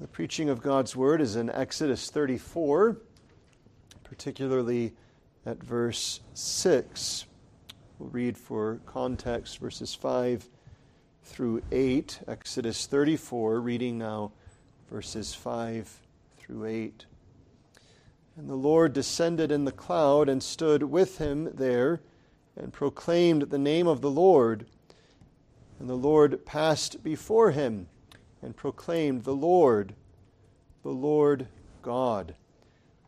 The preaching of God's word is in Exodus 34, particularly at verse 6. We'll read for context verses 5 through 8. Exodus 34, reading now verses 5 through 8. And the Lord descended in the cloud and stood with him there and proclaimed the name of the Lord. And the Lord passed before him and proclaimed, The Lord, the Lord God,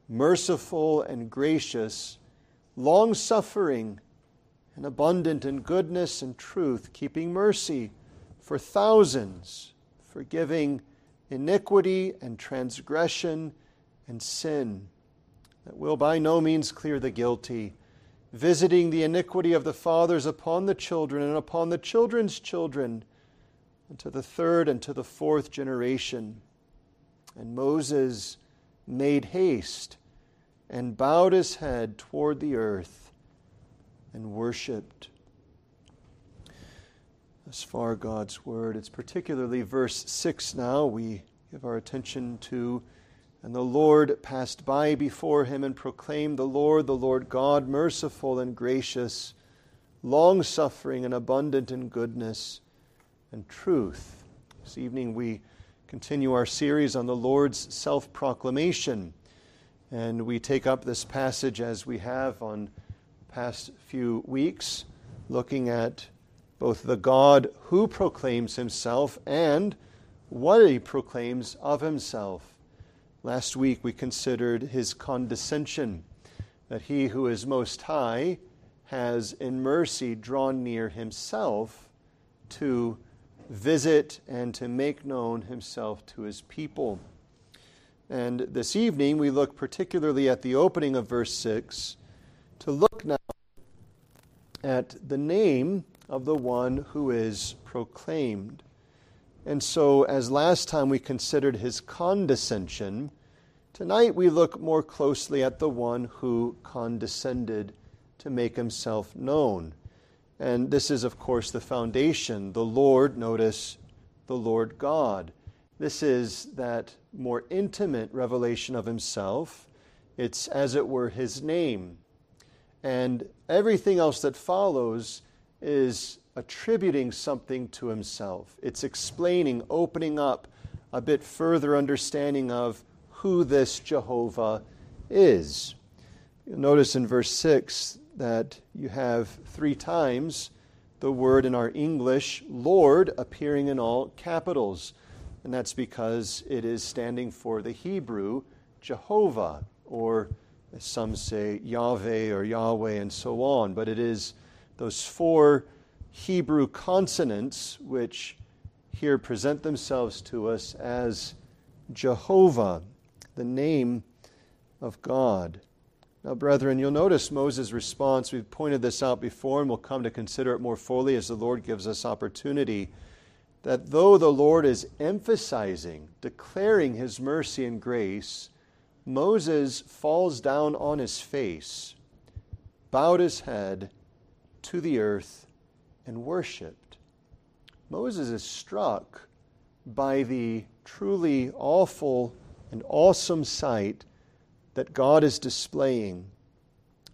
merciful and gracious, long suffering, and abundant in goodness and truth, keeping mercy for thousands, forgiving iniquity and transgression and sin, that will by no means clear the guilty, visiting the iniquity of the fathers upon the children and upon the children's children and to the third and to the fourth generation. And Moses made haste and bowed his head toward the earth and worshiped. As far God's word, it's particularly verse 6 now we give our attention to. And the Lord passed by before him and proclaimed, The Lord, the Lord God, merciful and gracious, long suffering and abundant in goodness and truth. This evening we continue our series on the Lord's self proclamation. And we take up this passage as we have on past few weeks, looking at both the God who proclaims himself and what he proclaims of himself. Last week we considered his condescension, that he who is most high has in mercy drawn near himself to visit and to make known himself to his people. And this evening, we look particularly at the opening of verse 6 to look now at the name of the one who is proclaimed. And so, as last time we considered his condescension, tonight we look more closely at the one who condescended to make himself known. And this is, of course, the foundation. The Lord, notice, the Lord God. This is that more intimate revelation of himself. It's, as it were, his name. And everything else that follows is attributing something to himself. It's explaining, opening up a bit further understanding of who this Jehovah is. You'll notice in verse 6 that you have three times the word in our English, Lord, appearing in all capitals. And that's because it is standing for the Hebrew Jehovah, or as some say, Yahweh or Yahweh, and so on. But it is those four Hebrew consonants which here present themselves to us as Jehovah, the name of God. Now, brethren, you'll notice Moses' response. We've pointed this out before, and we'll come to consider it more fully as the Lord gives us opportunity. That though the Lord is emphasizing, declaring his mercy and grace, Moses falls down on his face, bowed his head to the earth, and worshiped. Moses is struck by the truly awful and awesome sight that God is displaying,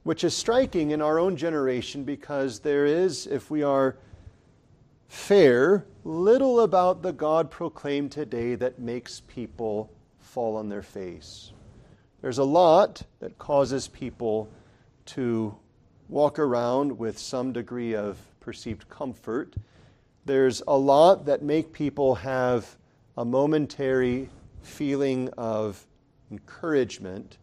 which is striking in our own generation because there is, if we are fair, little about the God proclaimed today that makes people fall on their face. There's a lot that causes people to walk around with some degree of perceived comfort. There's a lot that make people have a momentary feeling of encouragement.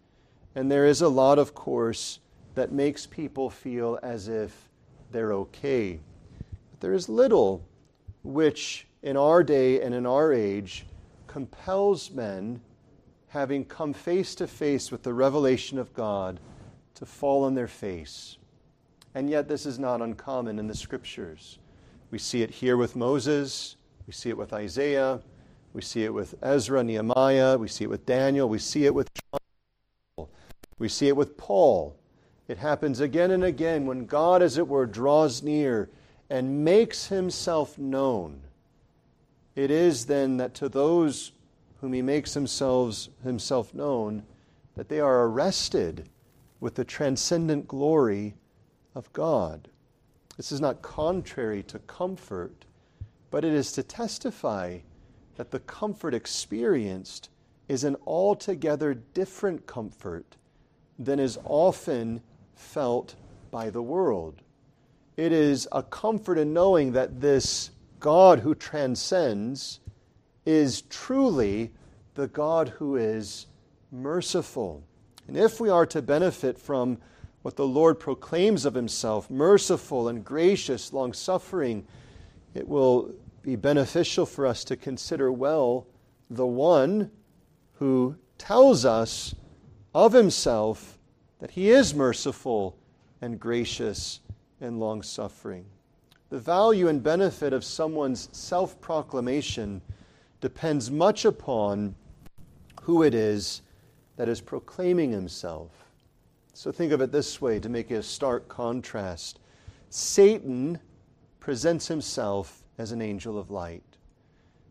And there is a lot, of course, that makes people feel as if they're okay. But there is little which, in our day and in our age, compels men, having come face to face with the revelation of God, to fall on their face. And yet, this is not uncommon in the scriptures. We see it here with Moses, we see it with Isaiah, we see it with Ezra, Nehemiah, we see it with Daniel, we see it with John. We see it with Paul. It happens again and again when God, as it were, draws near and makes himself known. It is then that to those whom he makes himself, himself known, that they are arrested with the transcendent glory of God. This is not contrary to comfort, but it is to testify that the comfort experienced is an altogether different comfort than is often felt by the world. It is a comfort in knowing that this God who transcends is truly the God who is merciful. And if we are to benefit from what the Lord proclaims of himself, merciful and gracious, long suffering, it will be beneficial for us to consider well the one who tells us of himself that he is merciful and gracious and long suffering. The value and benefit of someone's self proclamation depends much upon who it is that is proclaiming himself. So think of it this way to make a stark contrast Satan presents himself as an angel of light.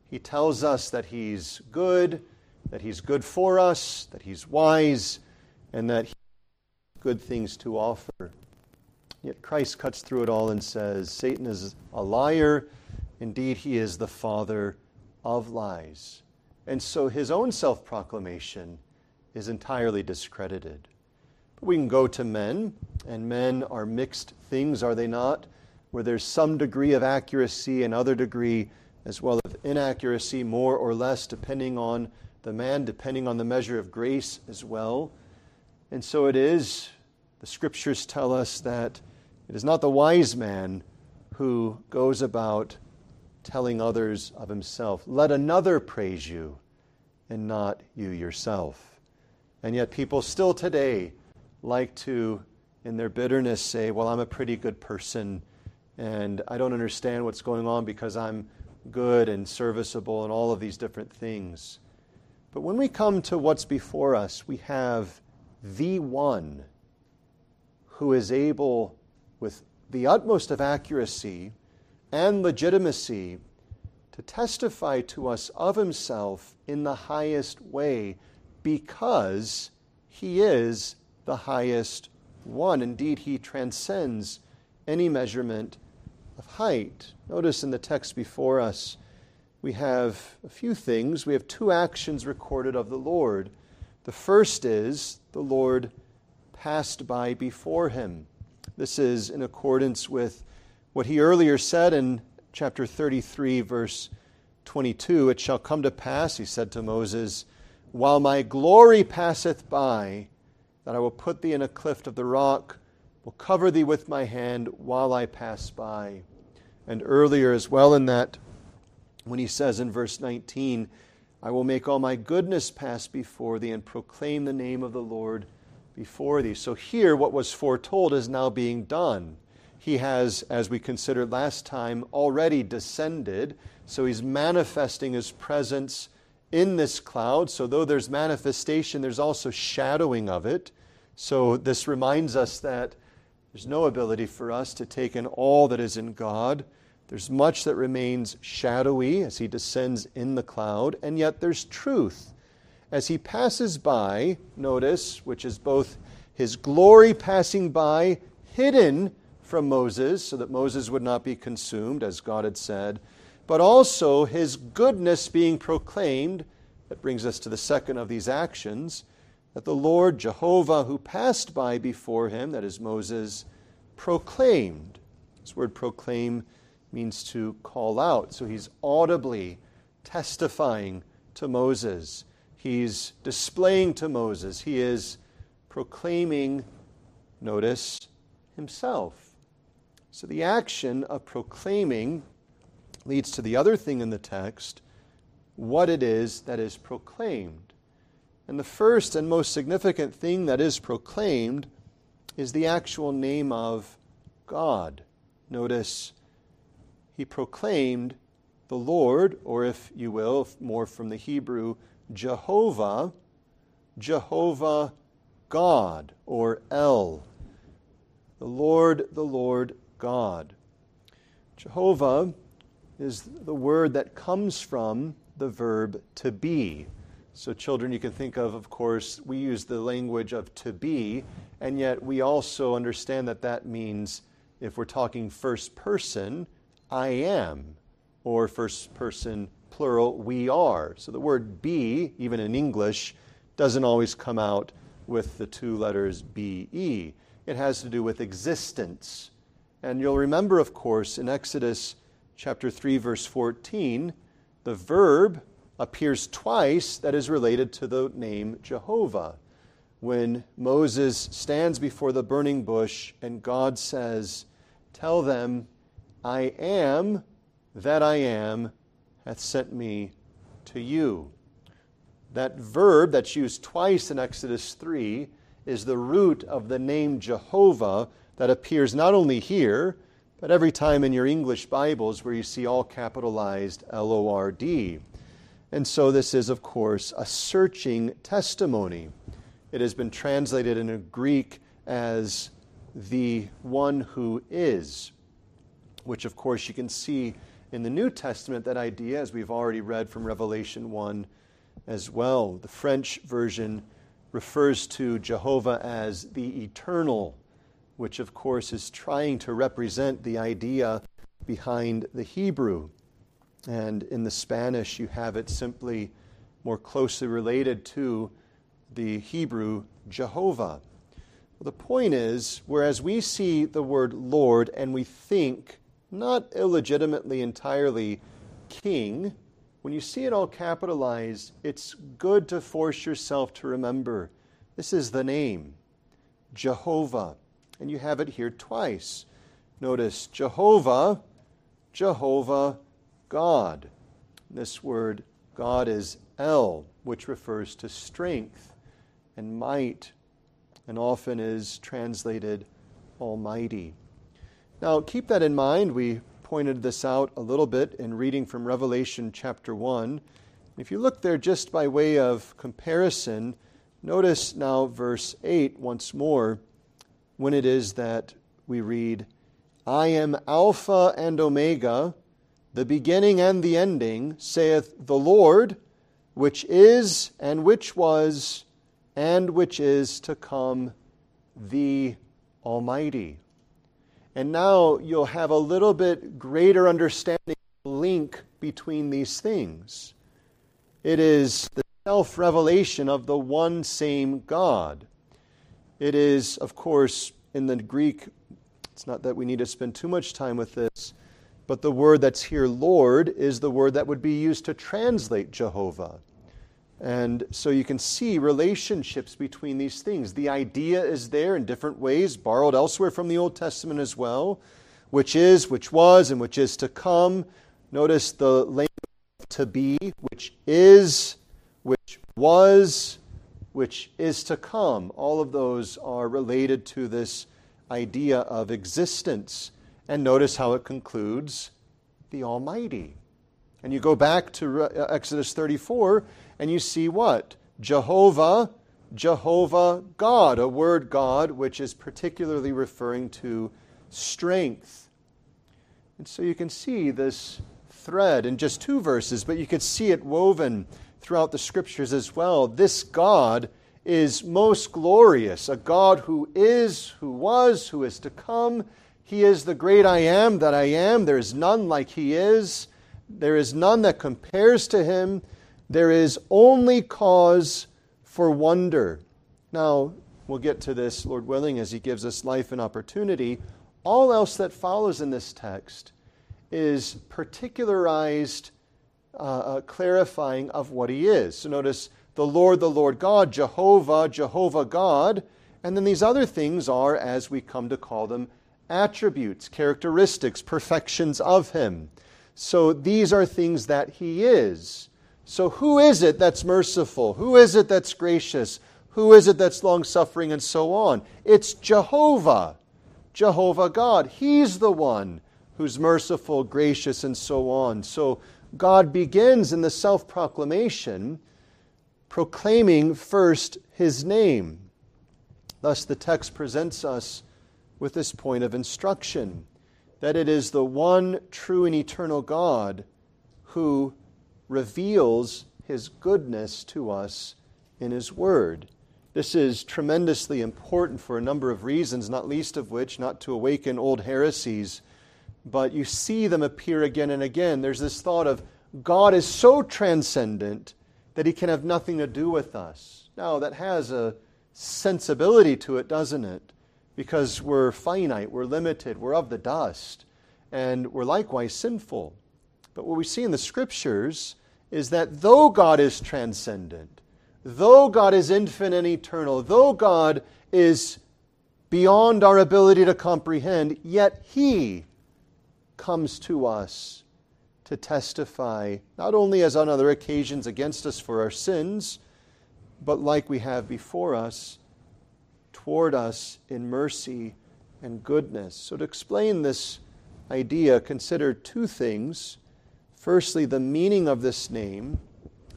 He tells us that he's good, that he's good for us, that he's wise, and that he has good things to offer. Yet Christ cuts through it all and says Satan is a liar. Indeed, he is the father of lies. And so his own self proclamation is entirely discredited. But we can go to men, and men are mixed things, are they not? Where there's some degree of accuracy and other degree as well of inaccuracy, more or less, depending on the man, depending on the measure of grace as well. And so it is, the scriptures tell us that it is not the wise man who goes about telling others of himself. Let another praise you and not you yourself. And yet, people still today like to, in their bitterness, say, Well, I'm a pretty good person and I don't understand what's going on because I'm good and serviceable and all of these different things. But when we come to what's before us, we have the one who is able with the utmost of accuracy and legitimacy to testify to us of himself in the highest way because he is the highest one. Indeed, he transcends any measurement of height. Notice in the text before us, we have a few things. We have two actions recorded of the Lord. The first is the Lord passed by before him. This is in accordance with what he earlier said in chapter 33, verse 22. It shall come to pass, he said to Moses, while my glory passeth by, that I will put thee in a cleft of the rock, will cover thee with my hand while I pass by. And earlier as well in that, when he says in verse 19, I will make all my goodness pass before thee and proclaim the name of the Lord before thee. So here, what was foretold is now being done. He has, as we considered last time, already descended. So he's manifesting his presence in this cloud. So though there's manifestation, there's also shadowing of it. So this reminds us that there's no ability for us to take in all that is in God. There's much that remains shadowy as he descends in the cloud, and yet there's truth as he passes by, notice, which is both his glory passing by, hidden from Moses, so that Moses would not be consumed, as God had said, but also his goodness being proclaimed. That brings us to the second of these actions that the Lord Jehovah, who passed by before him, that is Moses, proclaimed. This word proclaim means to call out. So he's audibly testifying to Moses he's displaying to Moses. He is proclaiming, notice, himself. So the action of proclaiming leads to the other thing in the text what it is that is proclaimed. And the first and most significant thing that is proclaimed is the actual name of God. Notice, he proclaimed the Lord, or if you will, more from the Hebrew, Jehovah, Jehovah God, or El. The Lord, the Lord God. Jehovah is the word that comes from the verb to be. So, children, you can think of, of course, we use the language of to be, and yet we also understand that that means, if we're talking first person, I am, or first person plural, we are. So the word be, even in English, doesn't always come out with the two letters be. It has to do with existence. And you'll remember, of course, in Exodus chapter 3, verse 14, the verb appears twice that is related to the name Jehovah. When Moses stands before the burning bush and God says, Tell them, I am that I am hath sent me to you. That verb that's used twice in Exodus 3 is the root of the name Jehovah that appears not only here, but every time in your English Bibles where you see all capitalized L O R D. And so this is, of course, a searching testimony. It has been translated in Greek as the one who is, which, of course, you can see in the New Testament that idea, as we've already read from Revelation 1 as well. The French version refers to Jehovah as the eternal, which, of course, is trying to represent the idea behind the Hebrew. And in the Spanish, you have it simply more closely related to the Hebrew Jehovah. Well, the point is, whereas we see the word Lord and we think, not illegitimately entirely, king, when you see it all capitalized, it's good to force yourself to remember this is the name, Jehovah. And you have it here twice. Notice Jehovah, Jehovah, God. This word God is El, which refers to strength and might, and often is translated Almighty. Now, keep that in mind. We pointed this out a little bit in reading from Revelation chapter 1. If you look there just by way of comparison, notice now verse 8 once more when it is that we read, I am Alpha and Omega the beginning and the ending, saith the Lord, which is, and which was, and which is to come, the Almighty. And now you'll have a little bit greater understanding link between these things. It is the self revelation of the one same God. It is, of course, in the Greek, it's not that we need to spend too much time with this, but the word that's here, Lord, is the word that would be used to translate Jehovah. And so you can see relationships between these things. The idea is there in different ways, borrowed elsewhere from the Old Testament as well, which is, which was, and which is to come. Notice the language to be, which is, which was, which is to come. All of those are related to this idea of existence. And notice how it concludes the Almighty. And you go back to uh, Exodus 34 and you see what? Jehovah, Jehovah God, a word God which is particularly referring to strength. And so you can see this thread in just two verses, but you could see it woven throughout the scriptures as well. This God is most glorious, a God who is, who was, who is to come, he is the great I am that I am. There is none like He is. There is none that compares to Him. There is only cause for wonder. Now, we'll get to this, Lord willing, as He gives us life and opportunity. All else that follows in this text is particularized uh, uh, clarifying of what He is. So notice the Lord, the Lord God, Jehovah, Jehovah God. And then these other things are, as we come to call them, attributes, characteristics, perfections of Him. So these are things that He is. So who is it that's merciful? Who is it that's gracious? Who is it that's long suffering and so on? It's Jehovah, Jehovah God. He's the one who's merciful, gracious, and so on. So God begins in the self proclamation proclaiming first His name. Thus, the text presents us with this point of instruction that it is the one true and eternal God who reveals his goodness to us in his word. This is tremendously important for a number of reasons, not least of which, not to awaken old heresies, but you see them appear again and again. There's this thought of God is so transcendent that he can have nothing to do with us. Now, that has a sensibility to it, doesn't it? Because we're finite, we're limited, we're of the dust, and we're likewise sinful. But what we see in the scriptures is that though God is transcendent, though God is infinite and eternal, though God is beyond our ability to comprehend, yet He comes to us to testify, not only as on other occasions against us for our sins, but like we have before us, toward us in mercy and goodness. So, to explain this idea, consider two things. Firstly, the meaning of this name,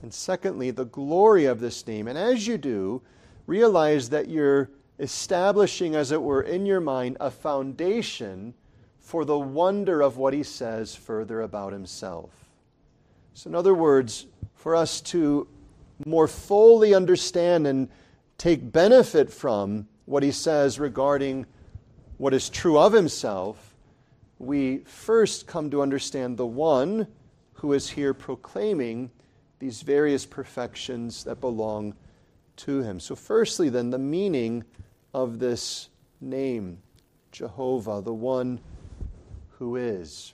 and secondly, the glory of this name. And as you do, realize that you're establishing, as it were, in your mind a foundation for the wonder of what he says further about himself. So, in other words, for us to more fully understand and take benefit from what he says regarding what is true of himself, we first come to understand the one who is here proclaiming these various perfections that belong to him. So, firstly, then, the meaning of this name, Jehovah, the one who is.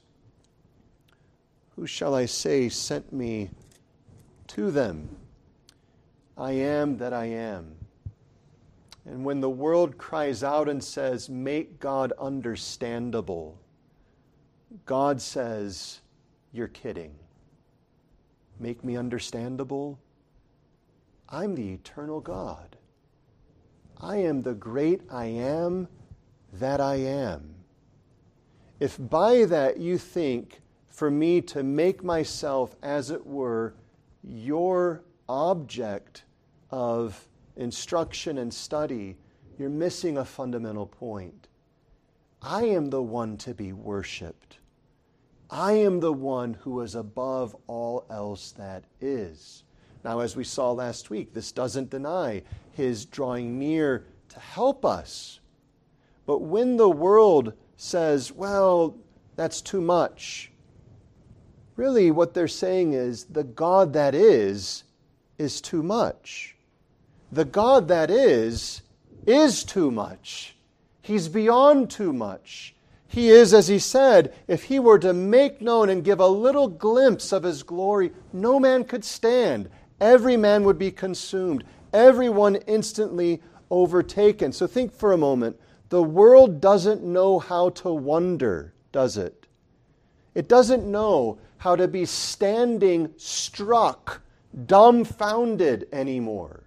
Who shall I say sent me to them? I am that I am. And when the world cries out and says, Make God understandable, God says, You're kidding. Make me understandable? I'm the eternal God. I am the great I am that I am. If by that you think for me to make myself, as it were, your object of instruction and study, you're missing a fundamental point. I am the one to be worshiped. I am the one who is above all else that is. Now, as we saw last week, this doesn't deny his drawing near to help us. But when the world says, well, that's too much. Really, what they're saying is the God that is, is too much. The God that is, is too much. He's beyond too much. He is, as he said, if he were to make known and give a little glimpse of his glory, no man could stand. Every man would be consumed, everyone instantly overtaken. So think for a moment the world doesn't know how to wonder, does it? It doesn't know how to be standing struck, dumbfounded anymore.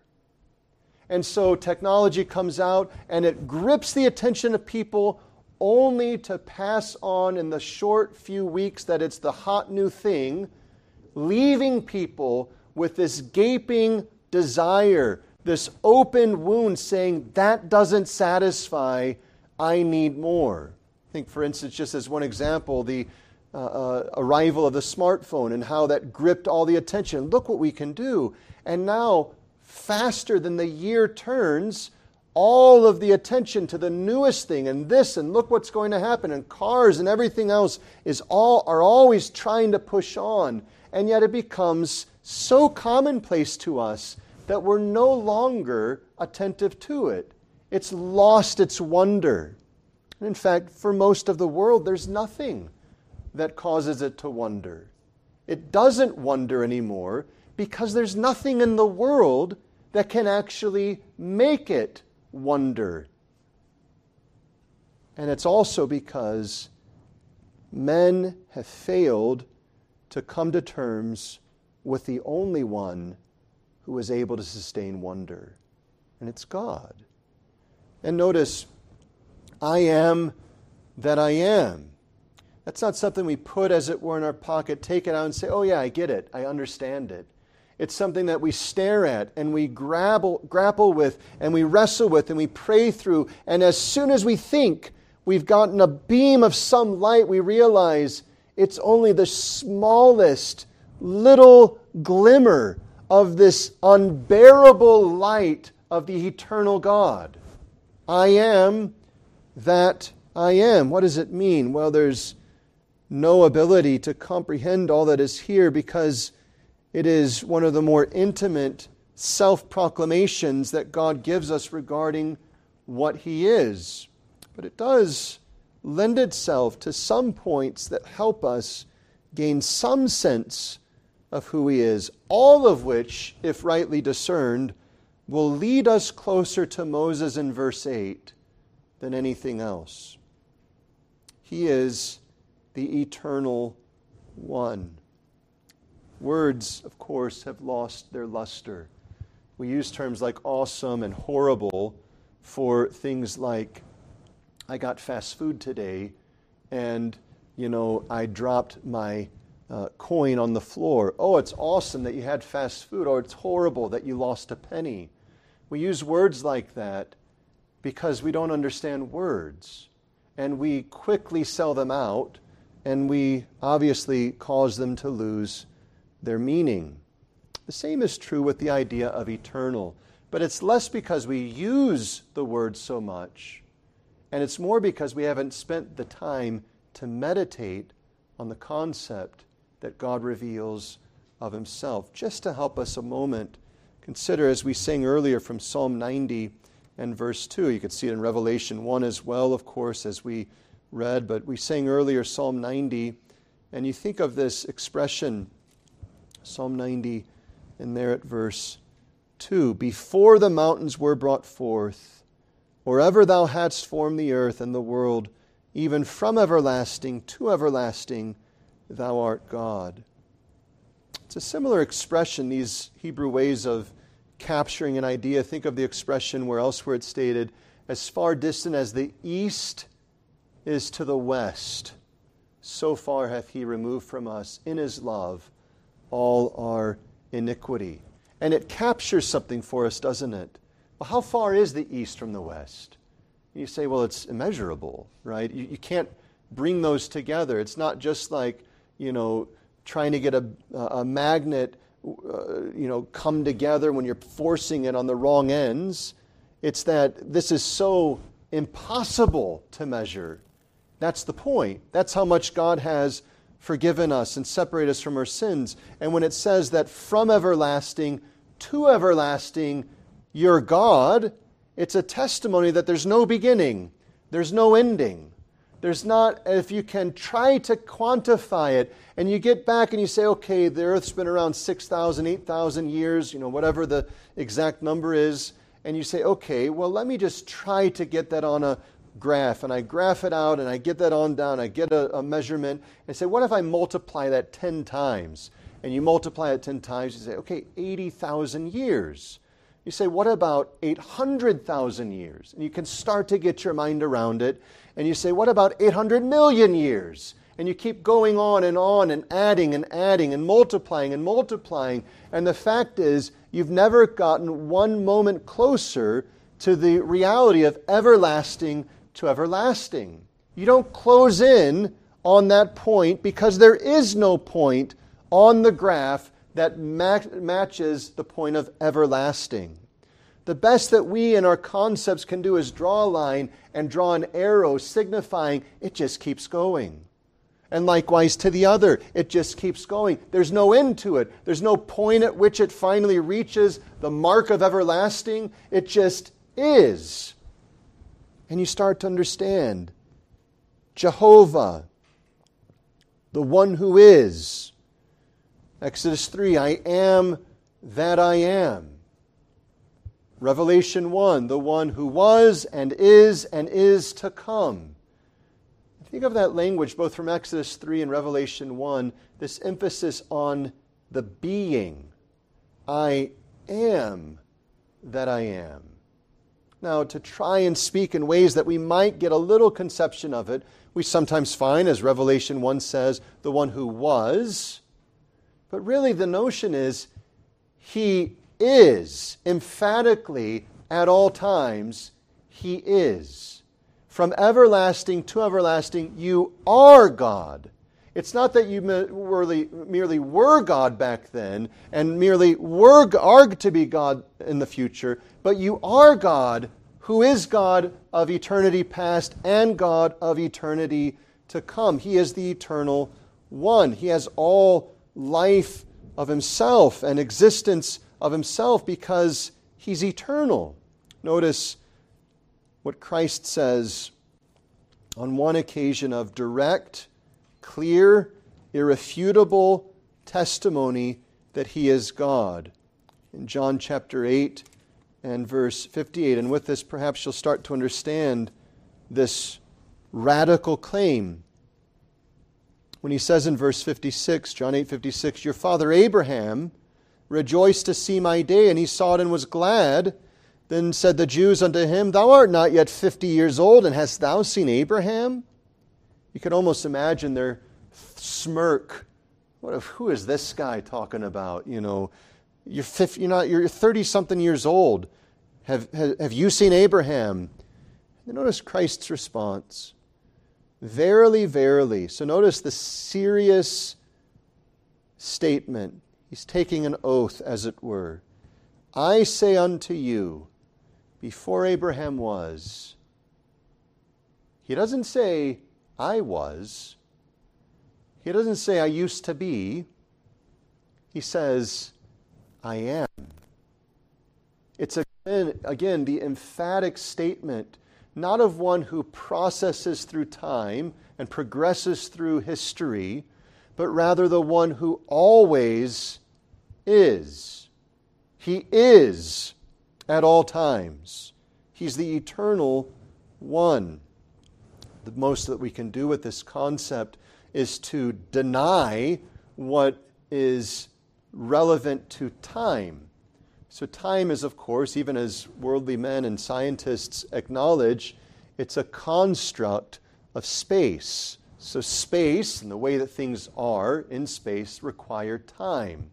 And so technology comes out and it grips the attention of people only to pass on in the short few weeks that it's the hot new thing, leaving people with this gaping desire this open wound saying, that doesn't satisfy, I need more. I think, for instance, just as one example, the uh, uh, arrival of the smartphone and how that gripped all the attention. Look what we can do. And now, faster than the year turns, all of the attention to the newest thing and this and look what's going to happen and cars and everything else is all are always trying to push on and yet it becomes so commonplace to us that we're no longer attentive to it. It's lost its wonder. And in fact, for most of the world, there's nothing that causes it to wonder. It doesn't wonder anymore because there's nothing in the world that can actually make it wonder. And it's also because men have failed to come to terms with the only one who is able to sustain wonder, and it's God. And notice, I am that I am. That's not something we put, as it were, in our pocket, take it out, and say, oh, yeah, I get it, I understand it. It's something that we stare at and we grapple, grapple with and we wrestle with and we pray through. And as soon as we think we've gotten a beam of some light, we realize it's only the smallest little glimmer of this unbearable light of the eternal God. I am that I am. What does it mean? Well, there's no ability to comprehend all that is here because it is one of the more intimate self proclamations that God gives us regarding what He is. But it does lend itself to some points that help us gain some sense of who He is, all of which, if rightly discerned, will lead us closer to Moses in verse 8 than anything else. He is the eternal one. Words, of course, have lost their luster. We use terms like awesome and horrible for things like, I got fast food today and, you know, I dropped my uh, coin on the floor. Oh, it's awesome that you had fast food, or it's horrible that you lost a penny. We use words like that because we don't understand words. And we quickly sell them out, and we obviously cause them to lose their meaning. The same is true with the idea of eternal, but it's less because we use the word so much, and it's more because we haven't spent the time to meditate on the concept that God reveals of Himself. Just to help us a moment, consider as we sang earlier from Psalm 90 and verse 2. You could see it in Revelation 1 as well, of course, as we read, but we sang earlier Psalm 90, and you think of this expression, Psalm 90, and there at verse 2 Before the mountains were brought forth, or ever thou hadst formed the earth and the world, even from everlasting to everlasting, thou art God. It's a similar expression, these Hebrew ways of capturing an idea. Think of the expression where elsewhere it's stated, as far distant as the east is to the west, so far hath he removed from us in his love all our iniquity. And it captures something for us, doesn't it? Well, how far is the east from the west? You say, well, it's immeasurable, right? You, you can't bring those together. It's not just like, you know, trying to get a, a magnet, uh, you know, come together when you're forcing it on the wrong ends. It's that this is so impossible to measure. That's the point. That's how much God has forgiven us and separate us from our sins. And when it says that from everlasting to everlasting, you're God, it's a testimony that there's no beginning, there's no ending. There's not, if you can try to quantify it, and you get back and you say, okay, the earth's been around 6,000, 8,000 years, you know, whatever the exact number is, and you say, okay, well, let me just try to get that on a graph, and I graph it out, and I get that on down, I get a, a measurement, and say, what if I multiply that 10 times? And you multiply it 10 times, you say, okay, 80,000 years. You say, what about 800,000 years? And you can start to get your mind around it. And you say, what about 800 million years? And you keep going on and on and adding and adding and multiplying and multiplying. And the fact is, you've never gotten one moment closer to the reality of everlasting to everlasting. You don't close in on that point because there is no point on the graph that matches the point of everlasting. The best that we in our concepts can do is draw a line and draw an arrow signifying it just keeps going. And likewise to the other, it just keeps going. There's no end to it. There's no point at which it finally reaches the mark of everlasting. It just is. And you start to understand Jehovah, the one who is. Exodus 3 I am that I am. Revelation 1 the one who was and is and is to come. Think of that language both from Exodus 3 and Revelation 1, this emphasis on the being. I am that I am. Now, to try and speak in ways that we might get a little conception of it, we sometimes find, as Revelation 1 says, the one who was. But really, the notion is he is, emphatically, at all times, he is. From everlasting to everlasting, you are God. It's not that you merely, merely were God back then and merely were are to be God in the future, but you are God who is God of eternity past and God of eternity to come. He is the eternal one. He has all life of himself and existence of himself because he's eternal. Notice what Christ says on one occasion of direct, clear, irrefutable testimony that he is God. In John chapter 8 and verse 58. And with this, perhaps you'll start to understand this radical claim. When he says in verse 56, John 8 56, Your father Abraham rejoiced to see my day, and he saw it and was glad. Then said the Jews unto him, Thou art not yet fifty years old, and hast thou seen Abraham? You could almost imagine their smirk. What if, who is this guy talking about? You know, you're, 50, you're, not, you're 30 something years old. Have, have, have you seen Abraham? And notice Christ's response Verily, verily. So notice the serious statement. He's taking an oath, as it were. I say unto you, before Abraham was. He doesn't say, I was. He doesn't say, I used to be. He says, I am. It's again, again the emphatic statement, not of one who processes through time and progresses through history, but rather the one who always is. He is at all times. He's the eternal one. The most that we can do with this concept is to deny what is relevant to time. So, time is, of course, even as worldly men and scientists acknowledge, it's a construct of space. So, space and the way that things are in space require time.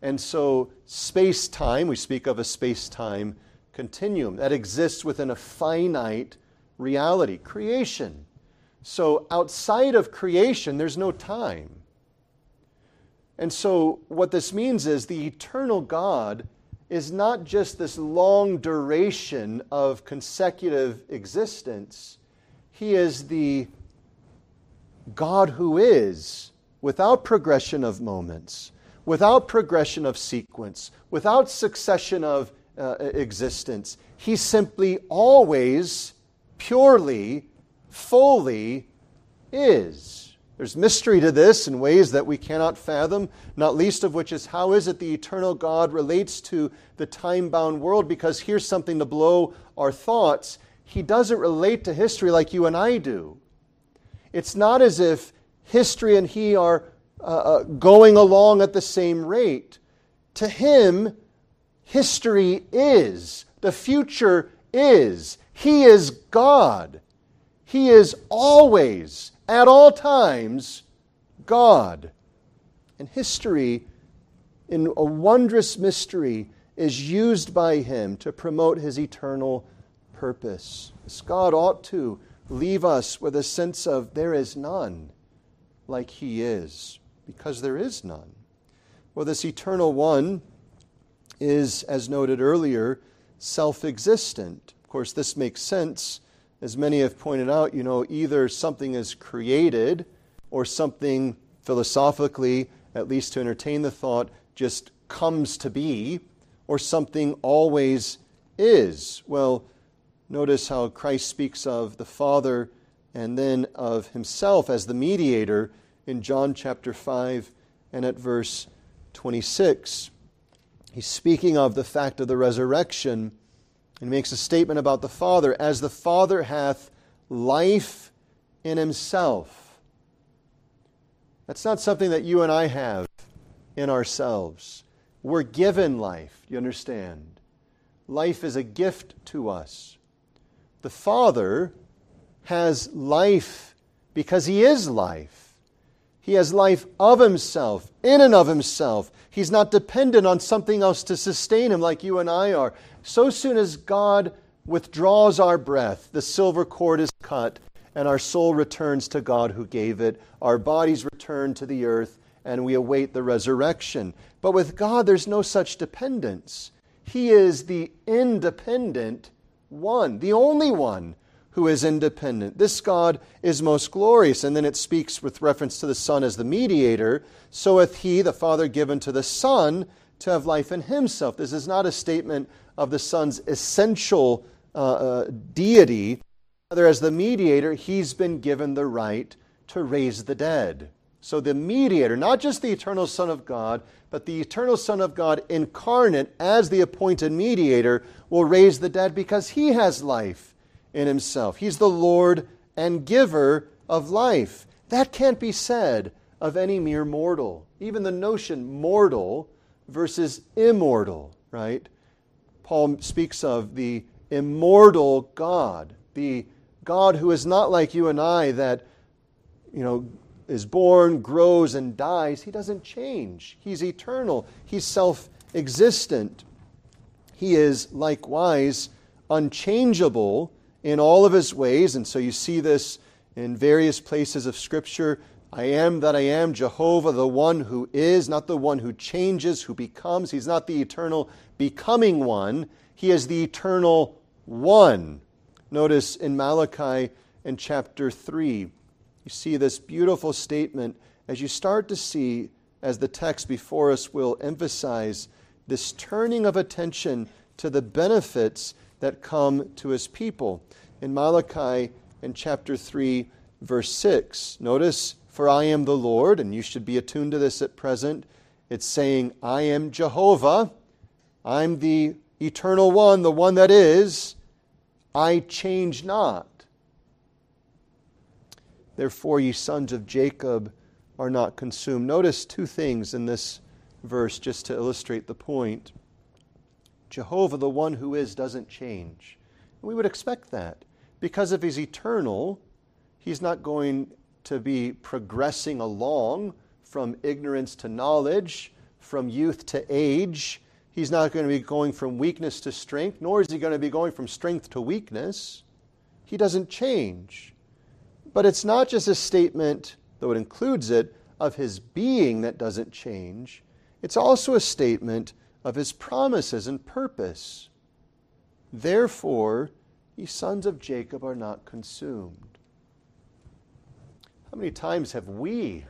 And so, space time, we speak of a space time continuum that exists within a finite reality, creation. So, outside of creation, there's no time. And so, what this means is the eternal God is not just this long duration of consecutive existence, He is the God who is without progression of moments without progression of sequence, without succession of uh, existence. He simply always, purely, fully is. There's mystery to this in ways that we cannot fathom, not least of which is how is it the eternal God relates to the time bound world? Because here's something to blow our thoughts. He doesn't relate to history like you and I do. It's not as if history and He are uh, uh, going along at the same rate. To him, history is, the future is. He is God. He is always, at all times, God. And history, in a wondrous mystery, is used by him to promote his eternal purpose. This God ought to leave us with a sense of there is none like he is because there is none. Well, this eternal one is, as noted earlier, self existent. Course, this makes sense. As many have pointed out, you know, either something is created or something philosophically, at least to entertain the thought, just comes to be, or something always is. Well, notice how Christ speaks of the Father and then of himself as the mediator in John chapter 5 and at verse 26. He's speaking of the fact of the resurrection and makes a statement about the Father as the Father hath life in himself. That's not something that you and I have in ourselves. We're given life, you understand? Life is a gift to us. The Father has life because He is life. He has life of himself, in and of himself. He's not dependent on something else to sustain him like you and I are. So soon as God withdraws our breath, the silver cord is cut, and our soul returns to God who gave it. Our bodies return to the earth, and we await the resurrection. But with God, there's no such dependence. He is the independent one, the only one who is independent. This God is most glorious. And then it speaks with reference to the Son as the mediator. So hath he, the Father, given to the Son to have life in himself. This is not a statement of the Son's essential uh, uh, deity. Rather, as the mediator, he's been given the right to raise the dead. So the mediator, not just the eternal Son of God, but the eternal Son of God incarnate as the appointed mediator, will raise the dead because he has life in himself. He's the Lord and giver of life. That can't be said of any mere mortal. Even the notion mortal versus immortal, right? Paul speaks of the immortal God, the God who is not like you and I that, you know, is born, grows, and dies. He doesn't change. He's eternal. He's self existent. He is likewise unchangeable in all of his ways. And so you see this in various places of Scripture. I am that I am, Jehovah, the one who is, not the one who changes, who becomes. He's not the eternal becoming one, he is the eternal one. Notice in Malachi in chapter 3, you see this beautiful statement as you start to see, as the text before us will emphasize, this turning of attention to the benefits that come to his people. In Malachi in chapter 3, verse 6, notice, For I am the Lord, and you should be attuned to this at present. It's saying, I am Jehovah, I'm the eternal one, the one that is, I change not. Therefore, ye sons of Jacob are not consumed. Notice two things in this verse just to illustrate the point. Jehovah, the one who is, doesn't change. And we would expect that. Because if he's eternal, he's not going to be progressing along from ignorance to knowledge, from youth to age. He's not going to be going from weakness to strength, nor is he going to be going from strength to weakness. He doesn't change. But it's not just a statement, though it includes it, of his being that doesn't change. It's also a statement of his promises and purpose. Therefore, ye sons of Jacob are not consumed. How many times have we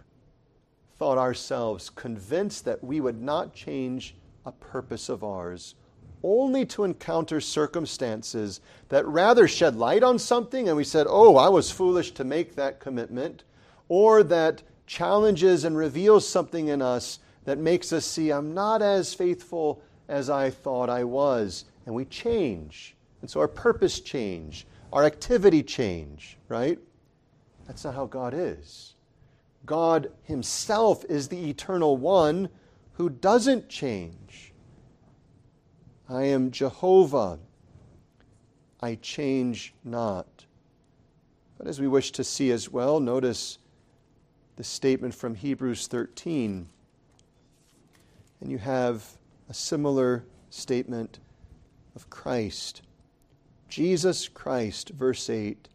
thought ourselves convinced that we would not change a purpose of ours, only to encounter circumstances that rather shed light on something and we said, Oh, I was foolish to make that commitment, or that challenges and reveals something in us that makes us see, I'm not as faithful as I thought I was. And we change. And so our purpose change, our activity change, right? That's not how God is. God Himself is the eternal one who doesn't change. I am Jehovah. I change not. But as we wish to see as well, notice the statement from Hebrews 13. And you have a similar statement of Christ. Jesus Christ, verse 8,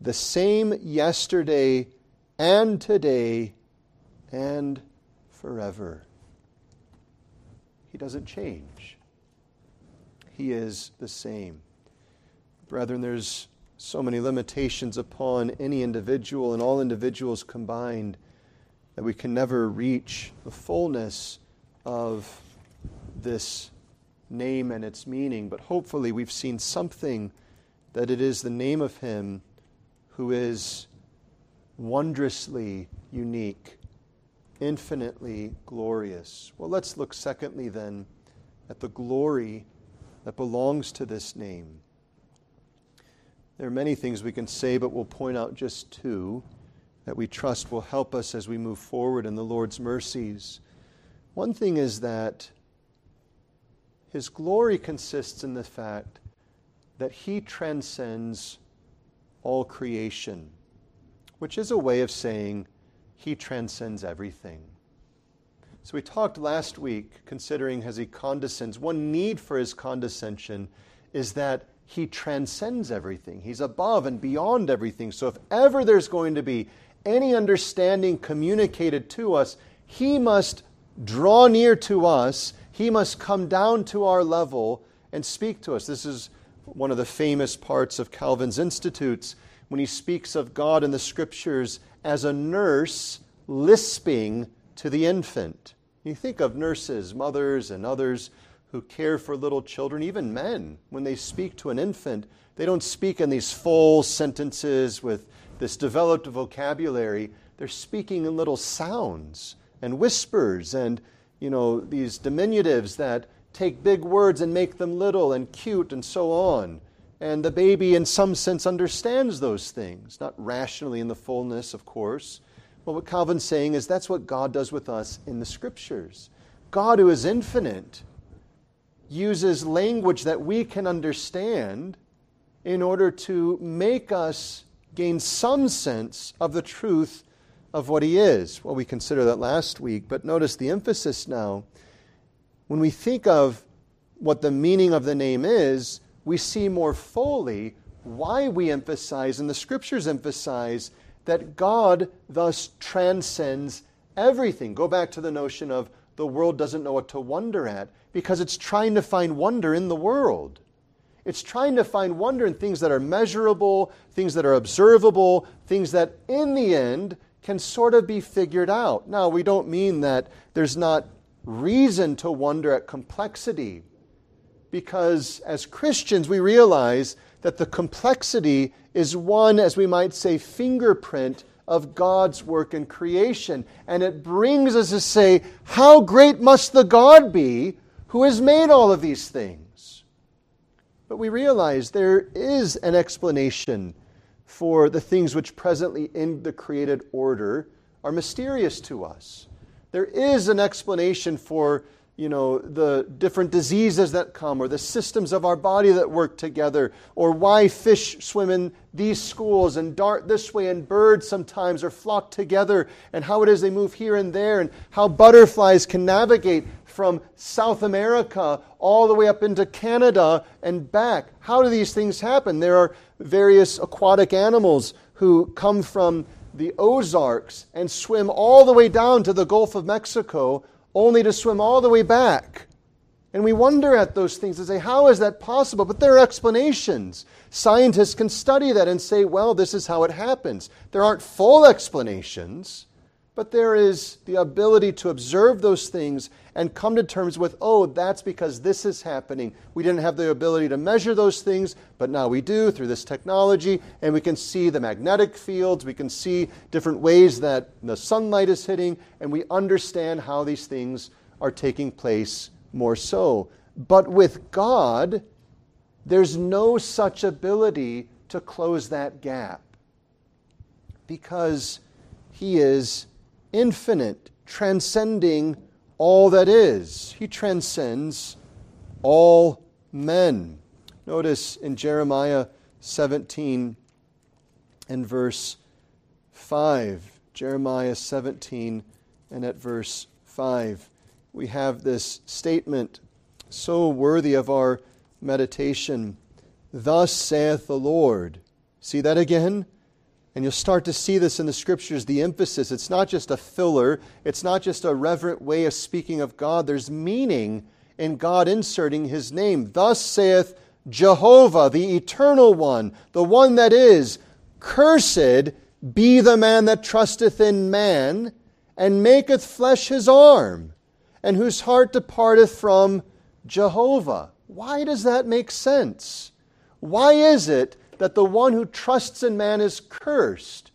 the same yesterday and today and forever. He doesn't change. He is the same. Brethren, there's so many limitations upon any individual and all individuals combined that we can never reach the fullness of this name and its meaning. But hopefully, we've seen something that it is the name of Him who is wondrously unique infinitely glorious. Well, let's look secondly then at the glory that belongs to this name. There are many things we can say, but we'll point out just two that we trust will help us as we move forward in the Lord's mercies. One thing is that His glory consists in the fact that He transcends all creation, which is a way of saying he transcends everything. So we talked last week, considering as he condescends, one need for his condescension is that he transcends everything. He's above and beyond everything. So if ever there's going to be any understanding communicated to us, he must draw near to us, he must come down to our level and speak to us. This is one of the famous parts of Calvin's Institutes when he speaks of God in the scriptures as a nurse lisping to the infant. You think of nurses, mothers, and others who care for little children, even men, when they speak to an infant, they don't speak in these full sentences with this developed vocabulary. They're speaking in little sounds and whispers and, you know, these diminutives that take big words and make them little and cute and so on. And the baby, in some sense, understands those things, not rationally in the fullness, of course. But what Calvin's saying is that's what God does with us in the Scriptures. God, who is infinite, uses language that we can understand in order to make us gain some sense of the truth of what He is. Well, we considered that last week, but notice the emphasis now. When we think of what the meaning of the name is, we see more fully why we emphasize, and the scriptures emphasize, that God thus transcends everything. Go back to the notion of the world doesn't know what to wonder at because it's trying to find wonder in the world. It's trying to find wonder in things that are measurable, things that are observable, things that in the end can sort of be figured out. Now, we don't mean that there's not reason to wonder at complexity because as Christians we realize that the complexity is one, as we might say, fingerprint of God's work in creation. And it brings us to say, How great must the God be who has made all of these things? But we realize there is an explanation for the things which presently in the created order are mysterious to us. There is an explanation for you know, the different diseases that come, or the systems of our body that work together, or why fish swim in these schools and dart this way, and birds sometimes are flocked together, and how it is they move here and there, and how butterflies can navigate from South America all the way up into Canada and back. How do these things happen? There are various aquatic animals who come from the Ozarks and swim all the way down to the Gulf of Mexico only to swim all the way back. And we wonder at those things and say, how is that possible? But there are explanations. Scientists can study that and say, well, this is how it happens. There aren't full explanations, but there is the ability to observe those things and come to terms with, oh, that's because this is happening. We didn't have the ability to measure those things, but now we do through this technology, and we can see the magnetic fields, we can see different ways that the sunlight is hitting, and we understand how these things are taking place more so. But with God, there's no such ability to close that gap because He is infinite, transcending all that is. He transcends all men. Notice in Jeremiah 17 and verse 5. Jeremiah 17 and at verse 5. We have this statement so worthy of our meditation. Thus saith the Lord. See that again? And you'll start to see this in the scriptures, the emphasis. It's not just a filler, it's not just a reverent way of speaking of God. There's meaning in God inserting his name. Thus saith Jehovah, the eternal one, the one that is, Cursed be the man that trusteth in man, and maketh flesh his arm, and whose heart departeth from Jehovah. Why does that make sense? Why is it that the one who trusts in man is cursed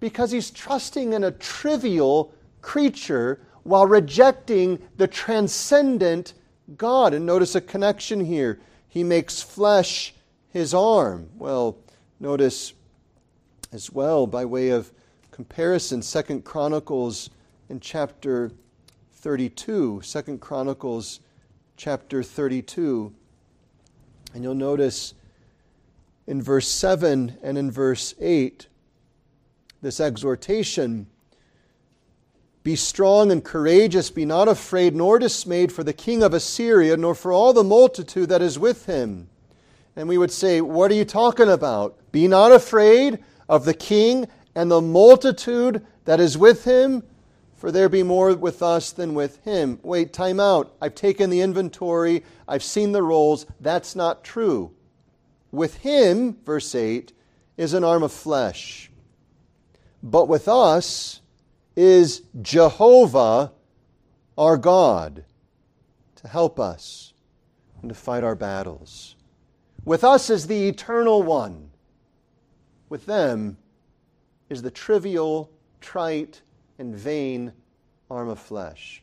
because he's trusting in a trivial creature while rejecting the transcendent God. And notice a connection here. He makes flesh his arm. Well, notice as well, by way of comparison, Second Chronicles in chapter 32. Second Chronicles chapter 32. And you'll notice in verse 7 and in verse 8 this exhortation Be strong and courageous, be not afraid nor dismayed for the king of Assyria, nor for all the multitude that is with him. and we would say, What are you talking about? Be not afraid of the king and the multitude that is with him, for there be more with us than with him. Wait, time out. I've taken the inventory, I've seen the rolls. That's not true. With him, verse 8, is an arm of flesh. But with us is Jehovah our God to help us and to fight our battles. With us is the eternal one. With them is the trivial, trite, and vain arm of flesh.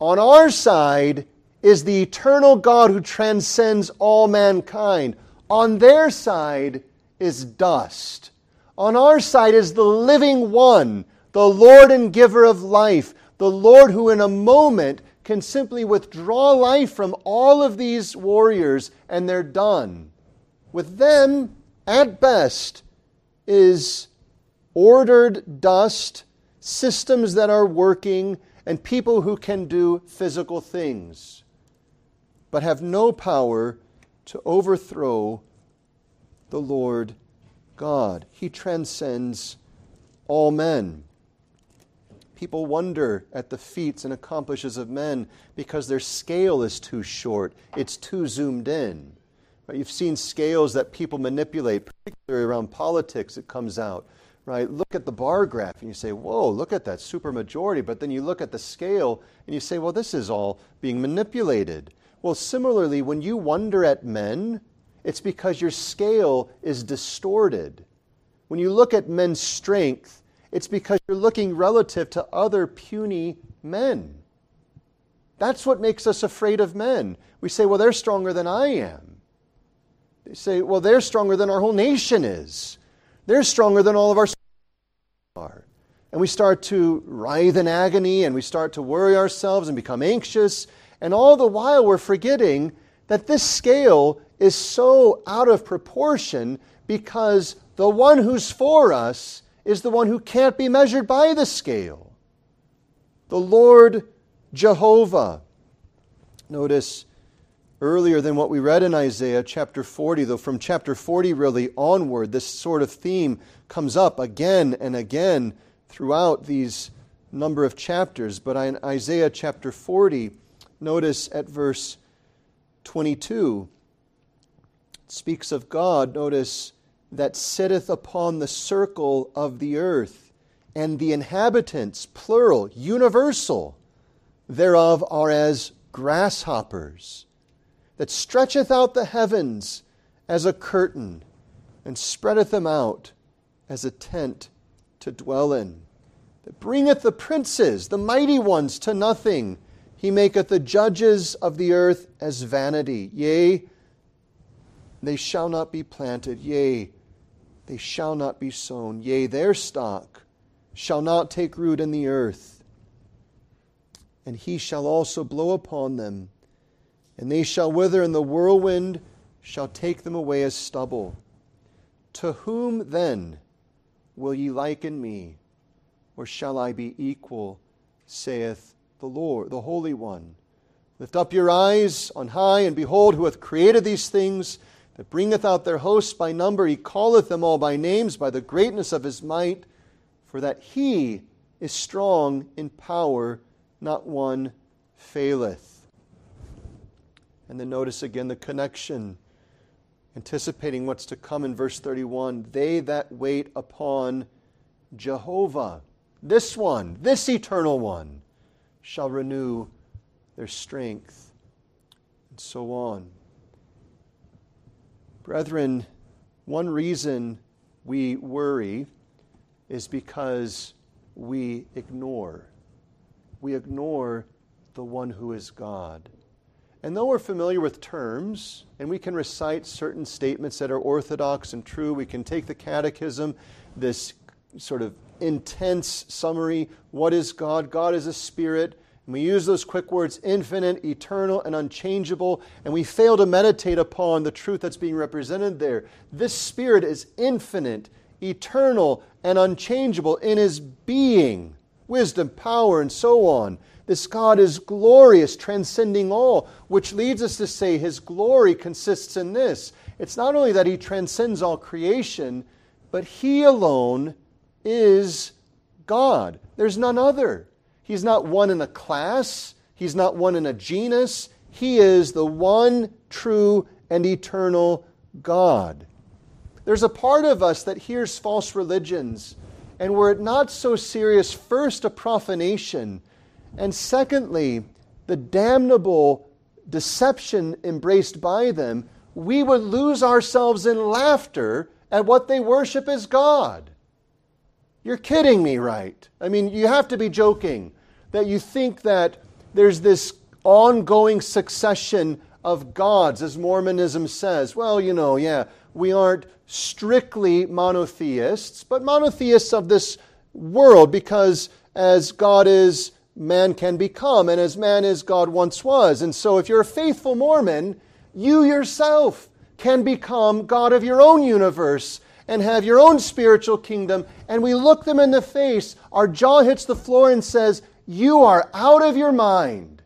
On our side is the eternal God who transcends all mankind. On their side is dust. On our side is the living one, the Lord and giver of life, the Lord who in a moment can simply withdraw life from all of these warriors and they're done. With them, at best, is ordered dust, systems that are working, and people who can do physical things, but have no power to overthrow the Lord God. He transcends all men. People wonder at the feats and accomplishes of men because their scale is too short, it's too zoomed in. Right? You've seen scales that people manipulate, particularly around politics, it comes out. Right? Look at the bar graph and you say, whoa, look at that supermajority. But then you look at the scale and you say, well, this is all being manipulated. Well, similarly, when you wonder at men, it's because your scale is distorted. When you look at men's strength, it's because you're looking relative to other puny men. That's what makes us afraid of men. We say, well, they're stronger than I am. They say, well, they're stronger than our whole nation is. They're stronger than all of our are. And we start to writhe in agony and we start to worry ourselves and become anxious. And all the while, we're forgetting that this scale is so out of proportion because the one who's for us is the one who can't be measured by the scale. The Lord Jehovah. Notice earlier than what we read in Isaiah chapter 40, though from chapter 40 really onward, this sort of theme comes up again and again throughout these number of chapters. But in Isaiah chapter 40, notice at verse 22, it speaks of God, notice, that sitteth upon the circle of the earth, and the inhabitants, plural, universal, thereof are as grasshoppers that stretcheth out the heavens as a curtain, and spreadeth them out as a tent to dwell in, that bringeth the princes, the mighty ones, to nothing. He maketh the judges of the earth as vanity. Yea, they shall not be planted. Yea, they shall not be sown. Yea, their stock shall not take root in the earth. And he shall also blow upon them and they shall wither, and the whirlwind shall take them away as stubble. To whom then will ye liken me, or shall I be equal, saith the Lord, the Holy One? Lift up your eyes on high, and behold, who hath created these things, that bringeth out their hosts by number. He calleth them all by names, by the greatness of his might, for that he is strong in power, not one faileth. And then notice again the connection, anticipating what's to come in verse 31 they that wait upon Jehovah, this one, this eternal one, shall renew their strength, and so on. Brethren, one reason we worry is because we ignore. We ignore the one who is God. And though we're familiar with terms and we can recite certain statements that are orthodox and true, we can take the catechism, this sort of intense summary what is God? God is a spirit. And we use those quick words infinite, eternal, and unchangeable, and we fail to meditate upon the truth that's being represented there. This spirit is infinite, eternal, and unchangeable in his being, wisdom, power, and so on. This God is glorious, transcending all, which leads us to say his glory consists in this. It's not only that he transcends all creation, but he alone is God. There's none other. He's not one in a class, he's not one in a genus. He is the one true and eternal God. There's a part of us that hears false religions, and were it not so serious, first, a profanation, and secondly, the damnable deception embraced by them, we would lose ourselves in laughter at what they worship as God. You're kidding me, right? I mean, you have to be joking that you think that there's this ongoing succession of gods, as Mormonism says. Well, you know, yeah, we aren't strictly monotheists, but monotheists of this world because as God is, man can become, and as man is, God once was. And so if you're a faithful Mormon, you yourself can become God of your own universe and have your own spiritual kingdom, and we look them in the face, our jaw hits the floor and says, You are out of your mind.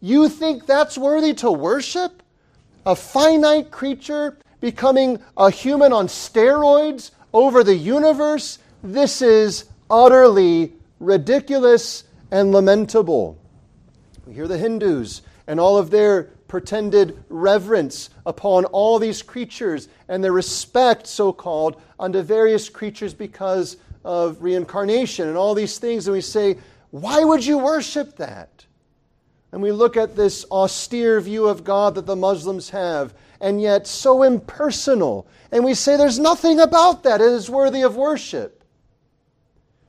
You think that's worthy to worship? A finite creature becoming a human on steroids over the universe? This is utterly ridiculous and lamentable. We hear the Hindus and all of their pretended reverence upon all these creatures and their respect, so called, unto various creatures because of reincarnation and all these things. And we say, why would you worship that? And we look at this austere view of God that the Muslims have, and yet so impersonal. And we say there's nothing about that that is worthy of worship.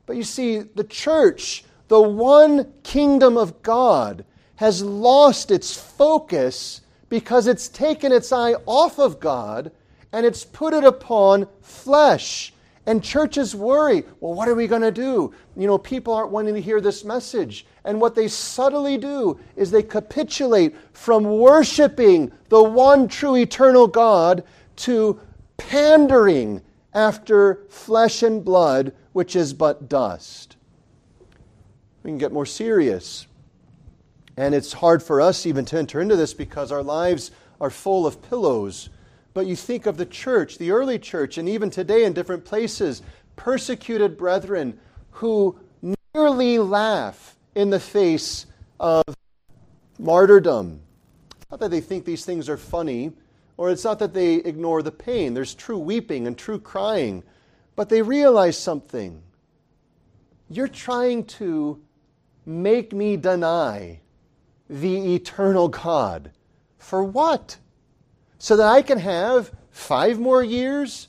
But you see, the church, the one kingdom of God, has lost its focus because it's taken its eye off of God and it's put it upon flesh. And churches worry, well, what are we going to do? You know, people aren't wanting to hear this message. And what they subtly do is they capitulate from worshiping the one true eternal God to pandering after flesh and blood, which is but dust. We can get more serious. And it's hard for us even to enter into this because our lives are full of pillows. But you think of the church, the early church, and even today in different places, persecuted brethren who nearly laugh in the face of martyrdom. It's not that they think these things are funny, or it's not that they ignore the pain. There's true weeping and true crying. But they realize something. You're trying to make me deny the eternal God. For what? So that I can have five more years,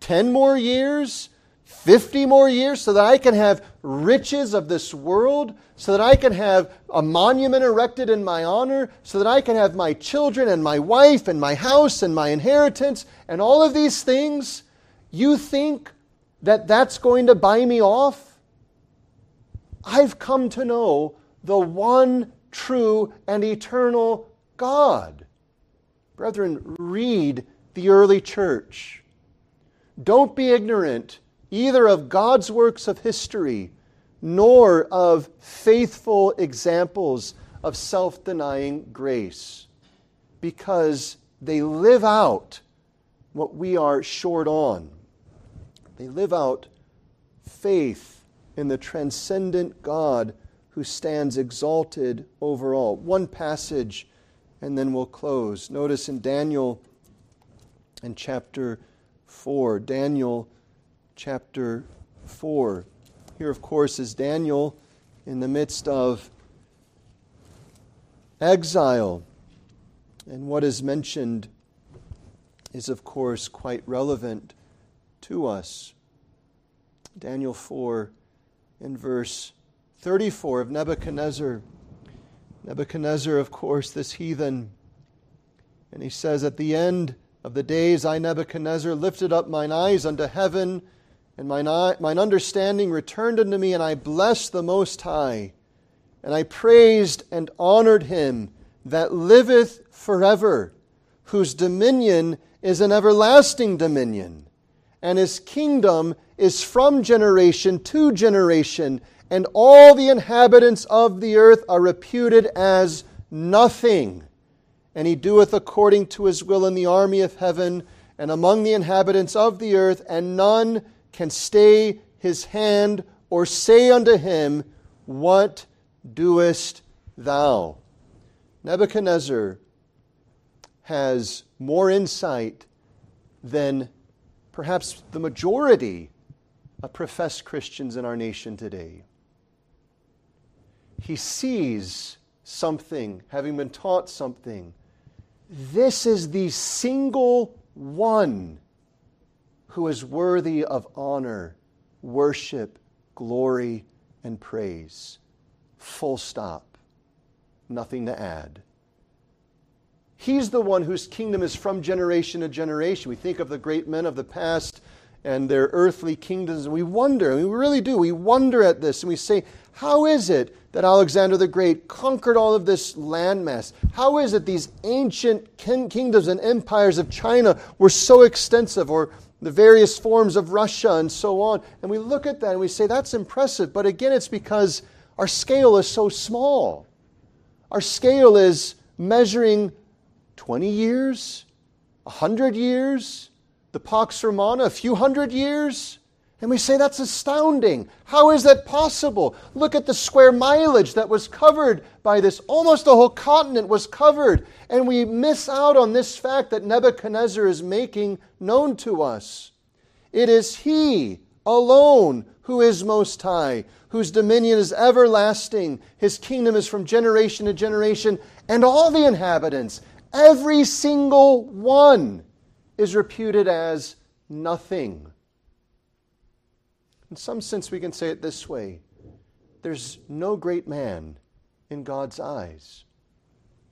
10 more years, 50 more years, so that I can have riches of this world, so that I can have a monument erected in my honor, so that I can have my children and my wife and my house and my inheritance and all of these things. You think that that's going to buy me off? I've come to know the one true, and eternal God. Brethren, read the early church. Don't be ignorant either of God's works of history nor of faithful examples of self denying grace, because they live out what we are short on. They live out faith in the transcendent God who stands exalted over all. One passage, and then we'll close. Notice in Daniel in chapter 4. Daniel chapter 4. Here, of course, is Daniel in the midst of exile. And what is mentioned is, of course, quite relevant to us. Daniel 4 in verse 34 of Nebuchadnezzar. Nebuchadnezzar, of course, this heathen. And he says, At the end of the days, I, Nebuchadnezzar, lifted up mine eyes unto heaven, and mine, eye, mine understanding returned unto me, and I blessed the Most High. And I praised and honored him that liveth forever, whose dominion is an everlasting dominion, and his kingdom is from generation to generation and all the inhabitants of the earth are reputed as nothing. And he doeth according to his will in the army of heaven and among the inhabitants of the earth, and none can stay his hand or say unto him, What doest thou? Nebuchadnezzar has more insight than perhaps the majority of professed Christians in our nation today. He sees something, having been taught something. This is the single one who is worthy of honor, worship, glory, and praise. Full stop. Nothing to add. He's the one whose kingdom is from generation to generation. We think of the great men of the past and their earthly kingdoms, and we wonder, and we really do, we wonder at this, and we say, how is it that Alexander the Great conquered all of this landmass? How is it these ancient kingdoms and empires of China were so extensive, or the various forms of Russia and so on? And we look at that and we say, that's impressive, but again, it's because our scale is so small. Our scale is measuring 20 years, 100 years, the Pax Romana, a few hundred years. And we say that's astounding. How is that possible? Look at the square mileage that was covered by this. Almost the whole continent was covered. And we miss out on this fact that Nebuchadnezzar is making known to us. It is he alone who is most high, whose dominion is everlasting. His kingdom is from generation to generation, and all the inhabitants Every single one is reputed as nothing. In some sense, we can say it this way there's no great man in God's eyes.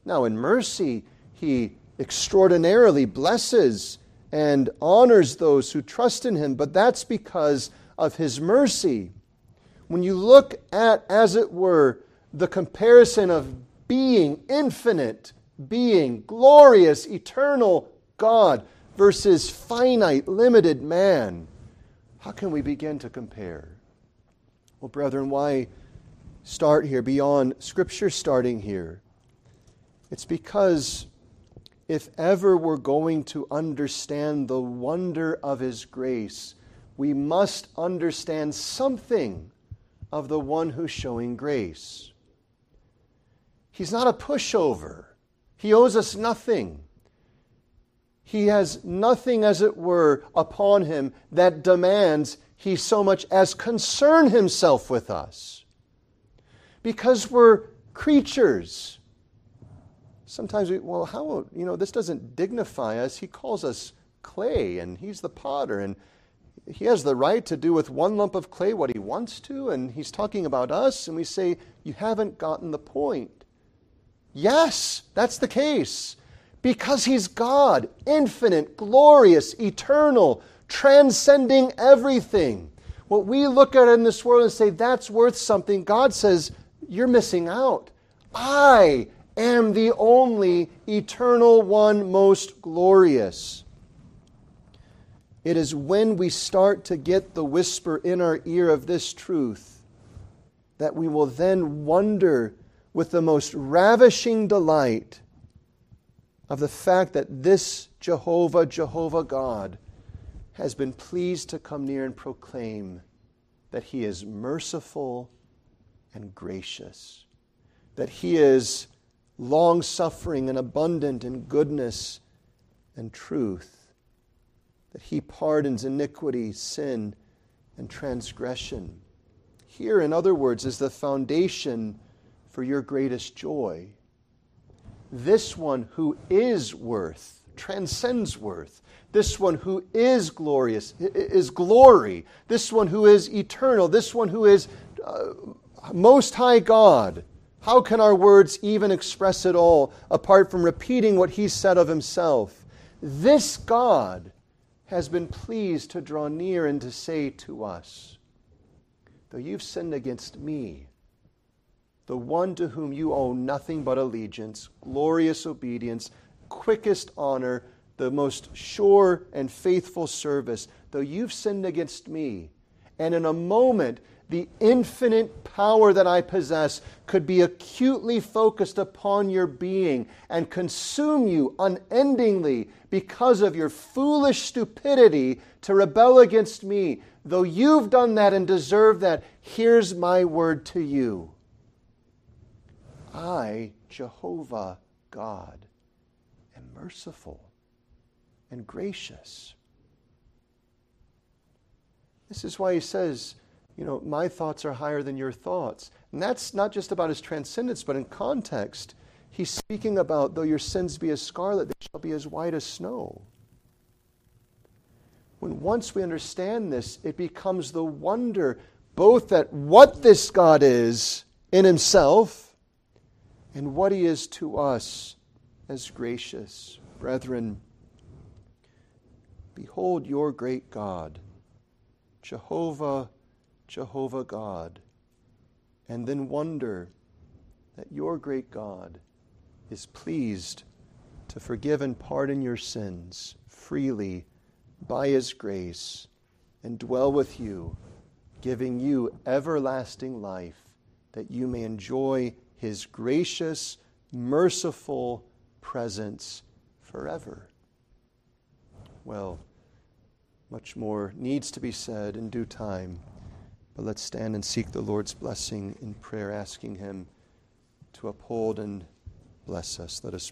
Now, in mercy, he extraordinarily blesses and honors those who trust in him, but that's because of his mercy. When you look at, as it were, the comparison of being infinite being, glorious, eternal God versus finite, limited man. How can we begin to compare? Well, brethren, why start here beyond Scripture starting here? It's because if ever we're going to understand the wonder of His grace, we must understand something of the one who's showing grace. He's not a pushover. He owes us nothing. He has nothing, as it were, upon him that demands he so much as concern himself with us. Because we're creatures. Sometimes we, well, how, you know, this doesn't dignify us. He calls us clay, and he's the potter, and he has the right to do with one lump of clay what he wants to, and he's talking about us, and we say, You haven't gotten the point. Yes, that's the case. Because He's God, infinite, glorious, eternal, transcending everything. What we look at in this world and say, that's worth something, God says, you're missing out. I am the only eternal one, most glorious. It is when we start to get the whisper in our ear of this truth that we will then wonder with the most ravishing delight of the fact that this Jehovah, Jehovah God, has been pleased to come near and proclaim that He is merciful and gracious, that He is long suffering and abundant in goodness and truth, that He pardons iniquity, sin, and transgression. Here, in other words, is the foundation for your greatest joy. This one who is worth, transcends worth. This one who is glorious, is glory. This one who is eternal. This one who is uh, most high God. How can our words even express it all apart from repeating what he said of himself? This God has been pleased to draw near and to say to us, Though you've sinned against me, the one to whom you owe nothing but allegiance, glorious obedience, quickest honor, the most sure and faithful service, though you've sinned against me. And in a moment, the infinite power that I possess could be acutely focused upon your being and consume you unendingly because of your foolish stupidity to rebel against me. Though you've done that and deserve that, here's my word to you I, Jehovah God, am merciful and gracious. This is why he says, you know, my thoughts are higher than your thoughts. And that's not just about his transcendence, but in context, he's speaking about, though your sins be as scarlet, they shall be as white as snow. When once we understand this, it becomes the wonder both at what this God is in himself and what he is to us as gracious. Brethren, behold your great God, Jehovah, Jehovah God, and then wonder that your great God is pleased to forgive and pardon your sins freely by his grace and dwell with you, giving you everlasting life, that you may enjoy his gracious, merciful presence forever. Well, much more needs to be said in due time, but let's stand and seek the Lord's blessing in prayer, asking him to uphold and bless us. Let us